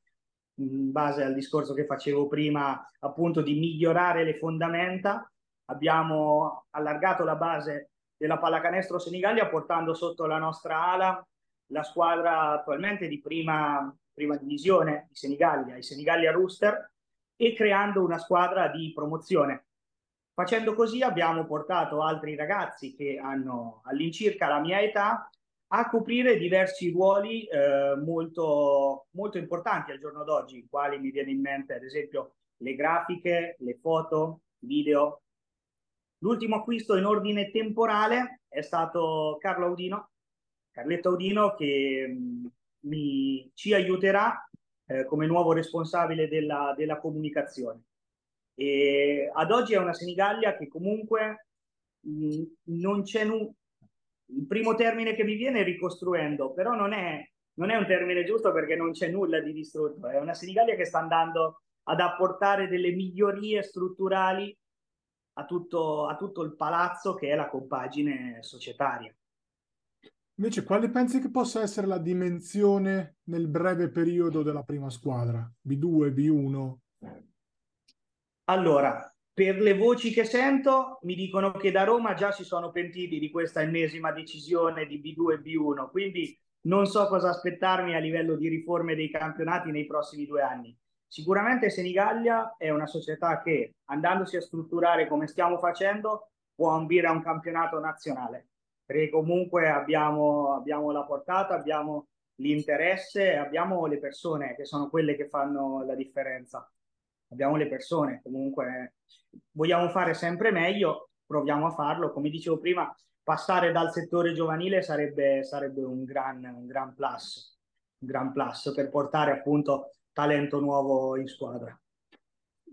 [SPEAKER 4] in base al discorso che facevo prima, appunto di migliorare le fondamenta. Abbiamo allargato la base della pallacanestro Senigallia portando sotto la nostra ala la squadra attualmente di prima, prima divisione di Senigallia, i Senigallia Rooster, e creando una squadra di promozione. Facendo così abbiamo portato altri ragazzi che hanno all'incirca la mia età a coprire diversi ruoli eh, molto, molto importanti al giorno d'oggi, quali mi viene in mente ad esempio le grafiche, le foto, video. L'ultimo acquisto in ordine temporale è stato Carlo Audino, Carletto Audino che mm, mi, ci aiuterà eh, come nuovo responsabile della, della comunicazione. E ad oggi è una Senigallia che comunque mh, mm, non c'è nulla il primo termine che mi viene è ricostruendo, però non è, non è un termine giusto perché non c'è nulla di distrutto, è una Senigallia che sta andando ad apportare delle migliorie strutturali a tutto, a tutto il palazzo che è la compagine societaria.
[SPEAKER 3] Invece, quale pensi che possa essere la dimensione nel breve periodo della prima squadra? B2, B1?
[SPEAKER 4] Allora, per le voci che sento mi dicono che da Roma già si sono pentiti di questa ennesima decisione di B2 e B1, quindi non so cosa aspettarmi a livello di riforme dei campionati nei prossimi due anni. Sicuramente Senigallia è una società che, andandosi a strutturare come stiamo facendo, può ambire a un campionato nazionale, perché comunque abbiamo, abbiamo la portata, abbiamo l'interesse, abbiamo le persone che sono quelle che fanno la differenza abbiamo le persone, comunque vogliamo fare sempre meglio, proviamo a farlo. Come dicevo prima, passare dal settore giovanile sarebbe, sarebbe un, gran, un gran plus, un gran plus per portare appunto talento nuovo in squadra.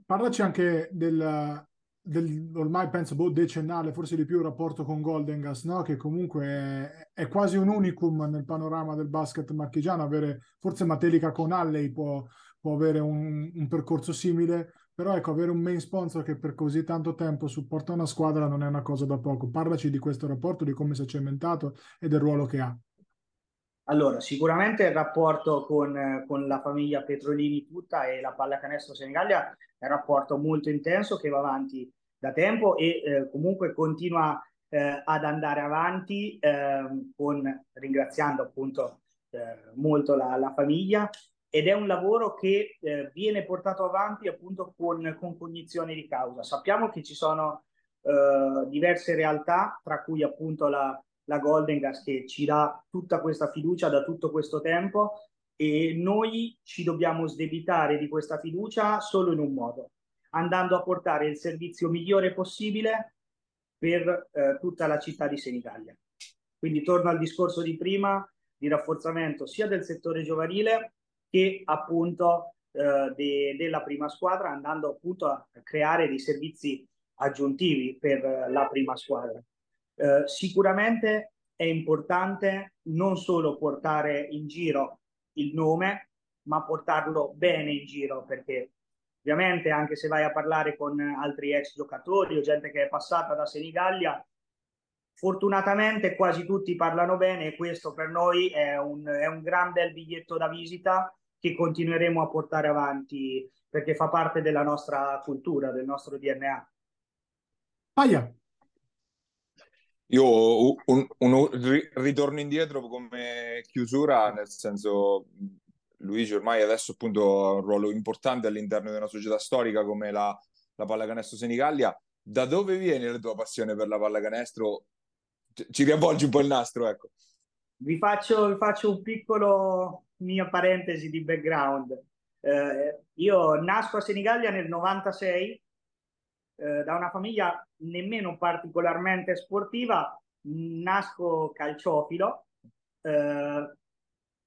[SPEAKER 3] Parlaci anche del, del ormai penso boh, decennale, forse di più, rapporto con Goldengas, no? che comunque è, è, quasi un unicum nel panorama del basket marchigiano. Avere forse Matelica con Alley può, può avere un, un, percorso simile, però ecco, avere un main sponsor che per così tanto tempo supporta una squadra non è una cosa da poco. Parlaci di questo rapporto, di come si è cementato e del ruolo che ha.
[SPEAKER 4] Allora, sicuramente il rapporto con, con la famiglia Petrolini tutta e la pallacanestro Senigallia è un rapporto molto intenso che va avanti da tempo e eh, comunque continua eh, ad andare avanti eh, con, ringraziando appunto eh, molto la, la famiglia ed è un lavoro che eh, viene portato avanti appunto con, con, cognizione di causa. Sappiamo che ci sono eh, diverse realtà, tra cui appunto la, la Golden Gas che ci dà tutta questa fiducia da tutto questo tempo e noi ci dobbiamo sdebitare di questa fiducia solo in un modo, andando a portare il servizio migliore possibile per eh, tutta la città di Senigallia. Quindi torno al discorso di prima di rafforzamento sia del settore giovanile che appunto eh, de, della prima squadra andando appunto a creare dei servizi aggiuntivi per la prima squadra. Eh, sicuramente è importante non solo portare in giro il nome, ma portarlo bene in giro perché ovviamente anche se vai a parlare con altri ex giocatori o gente che è passata da Senigallia, fortunatamente quasi tutti parlano bene e questo per noi è un, è un gran bel biglietto da visita che continueremo a portare avanti perché fa parte della nostra cultura, del nostro DNA.
[SPEAKER 3] Aia.
[SPEAKER 2] Io un, un, ritorno indietro come chiusura, nel senso Luigi ormai adesso appunto ha un ruolo importante all'interno di una società storica come la, la pallacanestro Senigallia. Da dove viene la tua passione per la pallacanestro? Ci riavvolgi un po' il nastro, ecco.
[SPEAKER 4] Vi faccio, vi faccio un piccolo mia parentesi di background. Eh, io nasco a Senigallia nel 96 eh, da una famiglia nemmeno particolarmente sportiva, nasco calciofilo. Eh,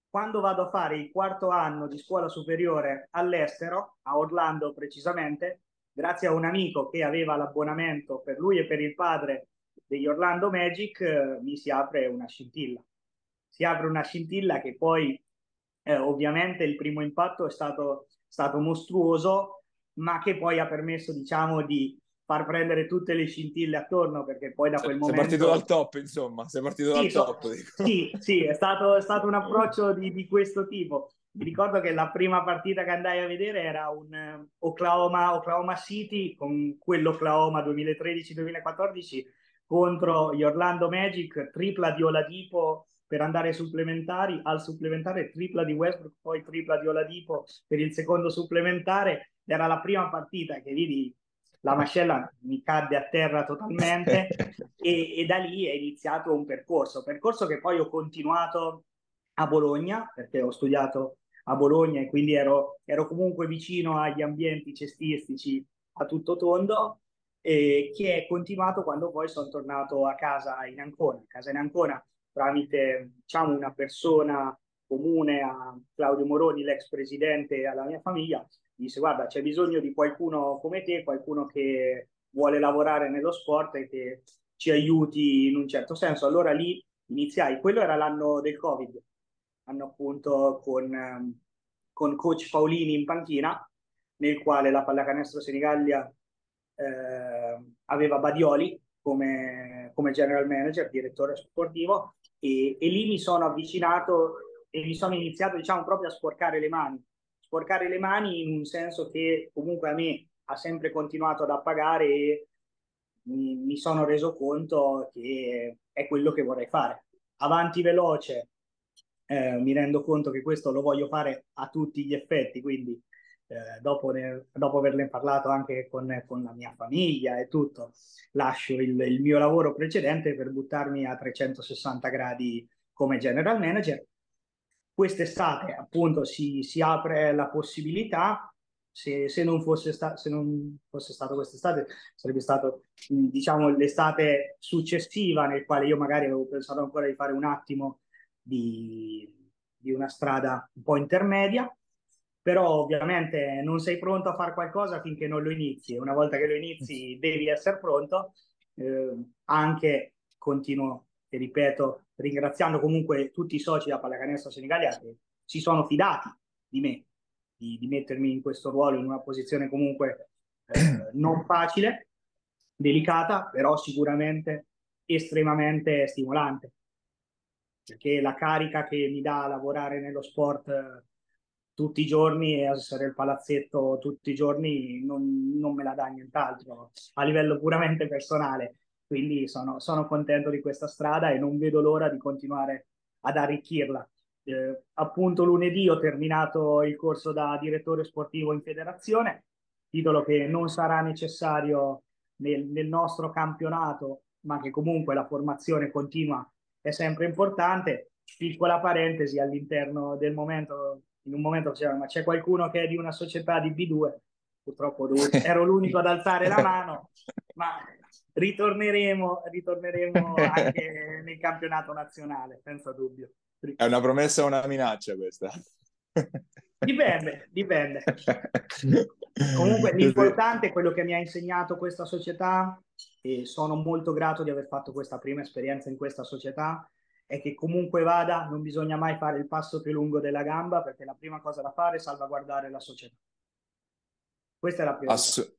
[SPEAKER 4] quando vado a fare il quarto anno di scuola superiore all'estero, a Orlando precisamente, grazie a un amico che aveva l'abbonamento per lui e per il padre degli Orlando Magic, eh, mi si apre una scintilla. Si apre una scintilla che poi eh, ovviamente il primo impatto è stato, stato mostruoso, ma che poi ha permesso, diciamo, di far prendere tutte le scintille attorno perché poi da quel
[SPEAKER 2] sei
[SPEAKER 4] momento...
[SPEAKER 2] Sei partito dal top, insomma, sei partito
[SPEAKER 4] sì,
[SPEAKER 2] dal top.
[SPEAKER 4] Dico. Sì, sì, è stato, è stato un approccio di, di, questo tipo. Mi ricordo che la prima partita che andai a vedere era un uh, Oklahoma, Oklahoma City con quell'Oklahoma 2013-2014 contro gli Orlando Magic, tripla di Oladipo per andare ai supplementari, al supplementare tripla di Westbrook, poi tripla di Oladipo per il secondo supplementare. Era la prima partita che vidi la mascella mi cadde a terra totalmente (laughs) e, e, da lì è iniziato un percorso, percorso che poi ho continuato a Bologna perché ho studiato a Bologna e quindi ero, ero comunque vicino agli ambienti cestistici a tutto tondo e che è continuato quando poi sono tornato a casa in Ancona, a casa in Ancona tramite diciamo una persona comune a Claudio Moroni, l'ex presidente e alla mia famiglia, disse guarda c'è bisogno di qualcuno come te, qualcuno che vuole lavorare nello sport e che ci aiuti in un certo senso. Allora lì iniziai, quello era l'anno del Covid, hanno appunto con, con coach Paolini in panchina, nel quale la pallacanestro Senigallia eh, aveva Badioli come, come, general manager, direttore sportivo, e, e lì mi sono avvicinato e mi sono iniziato diciamo proprio a sporcare le mani sporcare le mani in un senso che comunque a me ha sempre continuato ad appagare e mi, mi sono reso conto che è quello che vorrei fare. Avanti veloce, eh, mi rendo conto che questo lo voglio fare a tutti gli effetti, quindi eh, dopo, ne, dopo averne parlato anche con, con, la mia famiglia e tutto, lascio il, il mio lavoro precedente per buttarmi a 360 gradi come general manager. Quest'estate appunto si, si apre la possibilità se, se, non fosse sta- se non fosse stato quest'estate, sarebbe stato diciamo l'estate successiva nel quale io magari avevo pensato ancora di fare un attimo di, di una strada un po' intermedia, però ovviamente non sei pronto a fare qualcosa finché non lo inizi. Una volta che lo inizi devi essere pronto. Eh, anche continuo e ripeto, ringraziando comunque tutti i soci da Pallacanestro Senigallia che si sono fidati di me, di, di, mettermi in questo ruolo, in una posizione comunque eh, (clears throat) non facile, delicata, però sicuramente estremamente stimolante, perché la carica che mi dà lavorare nello sport tutti i giorni e essere il palazzetto tutti i giorni non, non me la dà nient'altro a livello puramente personale quindi sono, sono contento di questa strada e non vedo l'ora di continuare ad arricchirla. Eh, appunto lunedì ho terminato il corso da direttore sportivo in federazione, titolo che non sarà necessario nel, nel nostro campionato, ma che comunque la formazione continua è sempre importante. Piccola parentesi all'interno del momento, in un momento che ma c'è qualcuno che è di una società di B2, purtroppo (laughs) ero l'unico ad alzare la mano, ma ritorneremo, ritorneremo (laughs) anche nel campionato nazionale, senza dubbio.
[SPEAKER 2] È una promessa o una minaccia questa? (laughs)
[SPEAKER 4] Dipende, dipende. Comunque l'importante è quello che mi ha insegnato questa società e sono molto grato di aver fatto questa prima esperienza in questa società è che comunque vada non bisogna mai fare il passo più lungo della gamba perché la prima cosa da fare è salvaguardare la società. Questa è la prima.
[SPEAKER 2] Ass-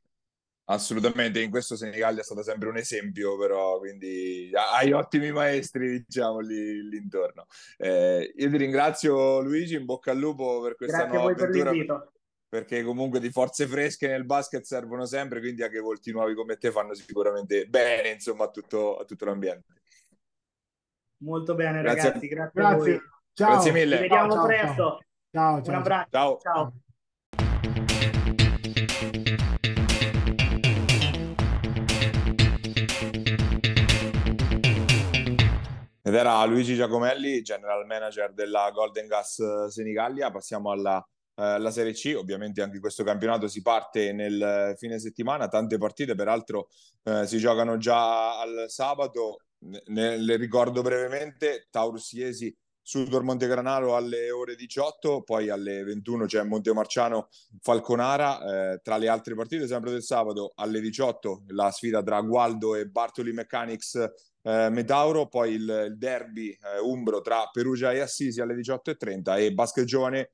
[SPEAKER 2] Assolutamente, in questo Senigallia è stato sempre un esempio, però, quindi hai ottimi maestri, diciamo, lì, lì intorno. Eh, io ti ringrazio Luigi, in bocca al lupo per questa
[SPEAKER 4] Grazie
[SPEAKER 2] nuova
[SPEAKER 4] avventura.
[SPEAKER 2] Per perché comunque di forze fresche nel basket servono sempre, quindi anche volti nuovi come te fanno sicuramente bene, insomma, a tutto, a tutto l'ambiente.
[SPEAKER 4] Molto bene, grazie. ragazzi, grazie,
[SPEAKER 3] grazie.
[SPEAKER 4] a voi.
[SPEAKER 3] Ciao.
[SPEAKER 2] Grazie mille.
[SPEAKER 4] Ci vediamo
[SPEAKER 3] ciao,
[SPEAKER 4] presto.
[SPEAKER 3] Ciao, ciao.
[SPEAKER 4] Un abbraccio.
[SPEAKER 2] ciao.
[SPEAKER 4] ciao.
[SPEAKER 2] Ed era Luigi Giacomelli, general manager della Golden Gas Senigallia. Passiamo alla, eh, alla Serie C. Ovviamente anche questo campionato si parte nel fine settimana, tante partite peraltro eh, si giocano già al sabato. Ne, ne ricordo brevemente Taurus Iesi Sudor Montegranaro alle ore 18, poi alle 21 c'è Montemarciano Falconara. Eh, tra le altre partite, sempre del sabato, alle 18 la sfida tra Gualdo e Bartoli Mechanics eh, Metauro, poi il, il derby eh, umbro tra Perugia e Assisi alle 18.30 e Basket Giovane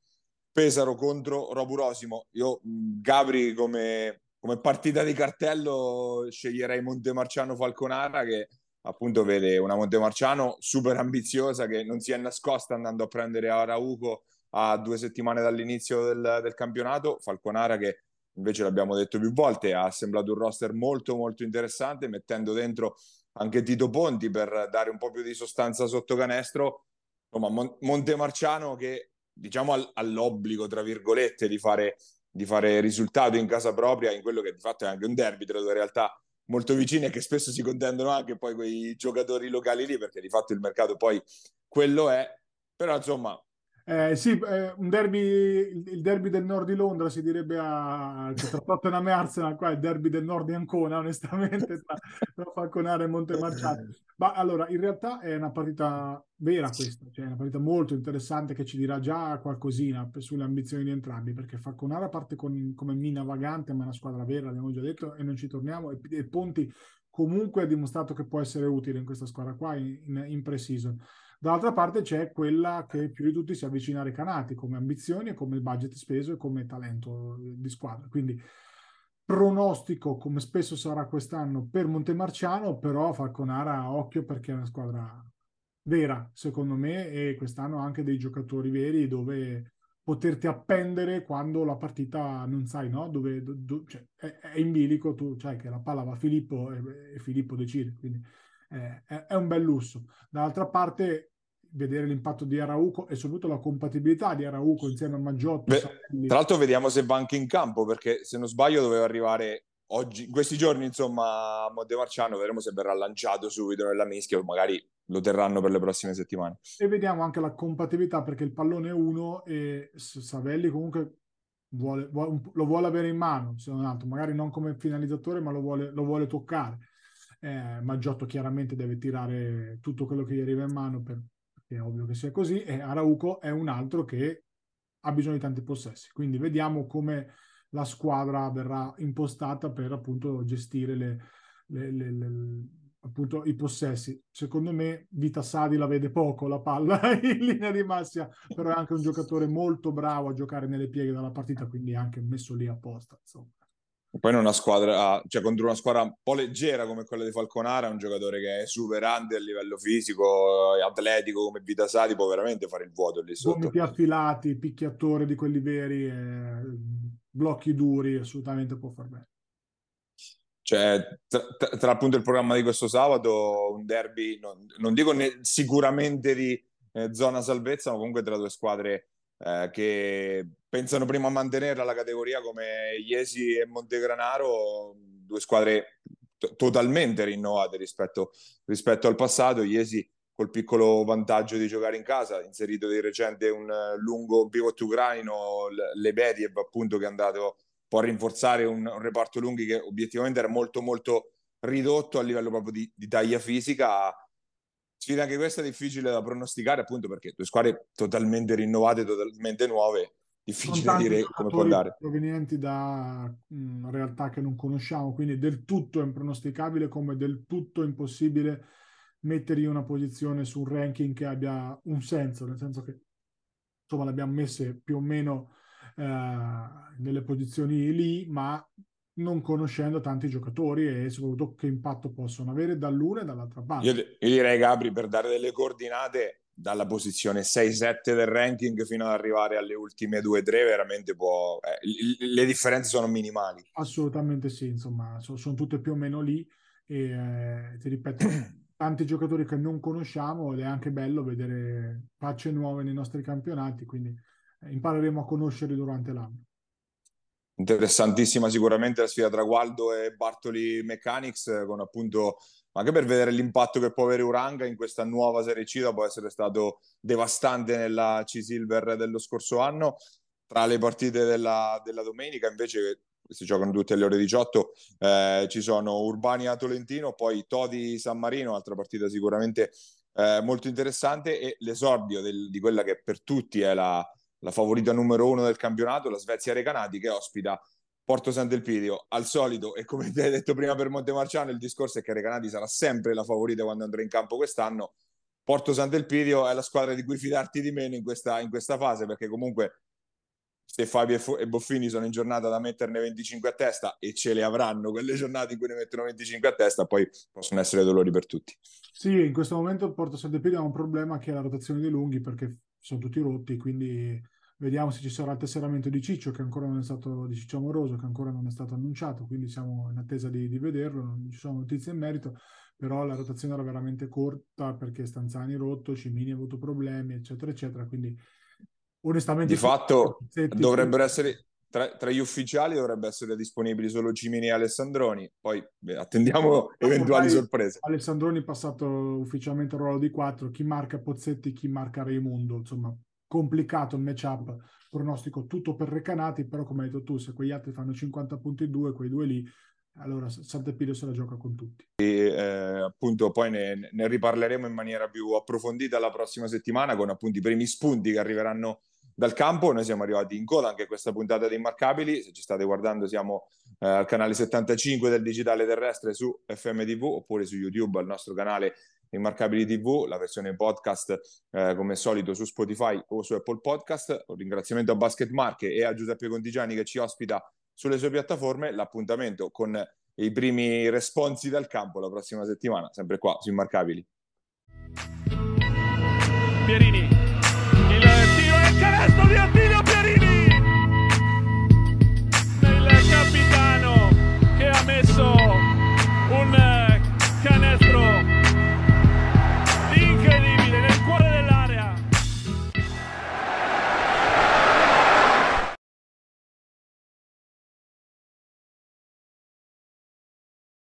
[SPEAKER 2] Pesaro contro Robur Io, Gabri, come, come partita di cartello sceglierei Montemarciano Falconara che appunto vede una Montemarciano super ambiziosa che non si è nascosta andando a prendere Arauco a due settimane dall'inizio del, del campionato, Falconara che invece l'abbiamo detto più volte ha assemblato un roster molto molto interessante mettendo dentro anche Tito Ponti per dare un po' più di sostanza sotto canestro. Insomma Mon- Montemarciano che diciamo all'obbligo tra virgolette di fare, di fare risultato in casa propria in quello che di fatto è anche un derby tra due realtà molto vicine che spesso si contendono anche poi quei giocatori locali lì perché di fatto il mercato poi quello è. Però insomma
[SPEAKER 3] eh, sì, eh, derby, il derby del nord di Londra si direbbe a tra Tottenham e Arsenal, qua il derby del nord di Ancona, (laughs) onestamente, tra, tra Falconara e Montemarciano. Ma allora, in realtà è una partita vera questa, cioè una partita molto interessante che ci dirà già qualcosina sulle ambizioni di entrambi, perché Falconara parte con, come mina vagante, ma è una squadra vera, l'abbiamo già detto, e non ci torniamo, e, e Ponti comunque ha dimostrato che può essere utile in questa squadra qua in, in, in pre-season. Dall'altra parte c'è quella che più di tutti si avvicina ai Canati come ambizioni, come il budget speso e come talento di squadra. Quindi pronostico, come spesso sarà quest'anno, per Montemarciano, però Falconara occhio perché è una squadra vera, secondo me, e quest'anno anche dei giocatori veri dove poterti appendere quando la partita non sai, no? Dove, do, do, cioè, è, è, in bilico, tu sai che la palla va a Filippo e, e Filippo decide, quindi è, è, un bel lusso. Dall'altra parte vedere l'impatto di Arauco e soprattutto la compatibilità di Arauco insieme a Maggiotto.
[SPEAKER 2] Beh, tra l'altro vediamo se va anche in campo perché se non sbaglio doveva arrivare oggi, in questi giorni insomma a Montemarciano, vedremo se verrà lanciato subito nella mischia o magari lo terranno per le prossime settimane.
[SPEAKER 3] E vediamo anche la compatibilità perché il pallone è uno e Savelli comunque vuole, vuole, lo vuole avere in mano, se non altro, magari non come finalizzatore ma lo vuole, lo vuole toccare. Eh, Maggiotto chiaramente deve tirare tutto quello che gli arriva in mano per, è ovvio che sia così, e Arauco è un altro che ha bisogno di tanti possessi. Quindi vediamo come la squadra verrà impostata per appunto gestire le, le, le, appunto, i possessi. Secondo me Vita Sadi la vede poco la palla (laughs) in linea di massima, però è anche un giocatore molto bravo a giocare nelle pieghe della partita, quindi anche messo lì apposta. Insomma.
[SPEAKER 2] Poi in una squadra, cioè contro una squadra un po' leggera come quella di Falconara, un giocatore che è superante a livello fisico e atletico come Vita Sadi può veramente fare il vuoto lì sotto.
[SPEAKER 3] Gomiti affilati, picchiatore di quelli veri, eh, blocchi duri, assolutamente può far bene.
[SPEAKER 2] Cioè, tra, tra, tra, appunto il programma di questo sabato, un derby, non, non dico ne, sicuramente di eh, zona salvezza, ma comunque tra due squadre eh, che pensano prima a mantenere la categoria come Iesi e Montegranaro, due squadre t- totalmente rinnovate rispetto, rispetto, al passato. Iesi col piccolo vantaggio di giocare in casa, inserito di recente un lungo pivot ucraino, Lebediev appunto che è andato un a rinforzare un, un, reparto lunghi che obiettivamente era molto molto ridotto a livello proprio di, di taglia fisica sfida anche questa difficile da pronosticare appunto perché due squadre totalmente rinnovate, totalmente nuove, difficile dire come può andare.
[SPEAKER 3] Provenienti da mh, mm, realtà che non conosciamo, quindi del tutto impronosticabile come del tutto impossibile mettergli una posizione su un ranking che abbia un senso, nel senso che insomma le abbiamo messe più o meno eh, nelle posizioni lì, ma non conoscendo tanti giocatori e soprattutto che impatto possono avere dall'una e dall'altra parte.
[SPEAKER 2] Io, io direi Gabri per dare delle coordinate dalla posizione 6-7 del ranking fino ad arrivare alle ultime 2-3 veramente può eh, le differenze sono minimali.
[SPEAKER 3] Assolutamente sì, insomma, so, sono tutte più o meno lì e eh, ti ripeto (clears throat) tanti giocatori che non conosciamo ed è anche bello vedere facce nuove nei nostri campionati, quindi eh, impareremo a conoscerli durante l'anno
[SPEAKER 2] interessantissima sicuramente la sfida tra Gualdo e Bartoli Mechanics con appunto anche per vedere l'impatto che può avere Uranga in questa nuova Serie C dopo essere stato devastante nella C-Silver dello scorso anno. Tra le partite della, della domenica invece si giocano tutte alle ore 18 eh, ci sono Urbani a Tolentino poi Todi San Marino altra partita sicuramente eh, molto interessante e l'esordio del, di quella che per tutti è la, la favorita numero uno del campionato, la Svezia Recanati, che ospita Porto Sant'Elpidio. Al solito, e come ti hai detto prima per Montemarciano, il discorso è che Recanati sarà sempre la favorita quando andrà in campo quest'anno. Porto Sant'Elpidio è la squadra di cui fidarti di meno in questa, in questa fase, perché comunque se Fabio e Boffini sono in giornata da metterne 25 a testa e ce le avranno quelle giornate in cui ne mettono 25 a testa, poi possono essere dolori per tutti.
[SPEAKER 3] Sì, in questo momento Porto Sant'Elpidio ha un problema che è la rotazione dei lunghi perché sono tutti rotti, quindi vediamo se ci sarà il tesseramento di Ciccio che ancora non è stato di Ciccio Amoroso che ancora non è stato annunciato, quindi siamo in attesa di, di vederlo, non ci sono notizie in merito, però la rotazione era veramente corta perché Stanzani rotto, Cimini ha avuto problemi, eccetera, eccetera, quindi onestamente...
[SPEAKER 2] Di fatto dovrebbero essere, tra, tra, gli ufficiali dovrebbe essere disponibili solo Cimini e Alessandroni, poi beh, attendiamo eventuali sorprese.
[SPEAKER 3] Alessandroni è passato ufficialmente al ruolo di 4, chi marca Pozzetti, chi marca Raimundo, insomma complicato il matchup, pronostico tutto per Recanati, però come hai detto tu, se quegli altri fanno 50 punti e 2, quei due lì, allora Sant'Epidio se la gioca con tutti.
[SPEAKER 2] E, eh, appunto poi ne, ne, riparleremo in maniera più approfondita la prossima settimana con appunto i primi spunti che arriveranno dal campo. Noi siamo arrivati in coda anche questa puntata di Immarcabili. Se ci state guardando, siamo eh, al canale 75 del digitale terrestre su FMTV oppure su YouTube al nostro canale Immarcabili TV, la versione podcast eh, come solito su Spotify o su Apple Podcast. Un ringraziamento a Basket Marche e a Giuseppe Contigiani che ci ospita sulle sue piattaforme. L'appuntamento con i primi responsi dal campo la prossima settimana, sempre qua su Immarcabili.
[SPEAKER 1] Pierini, il tiro è canestro di Attila!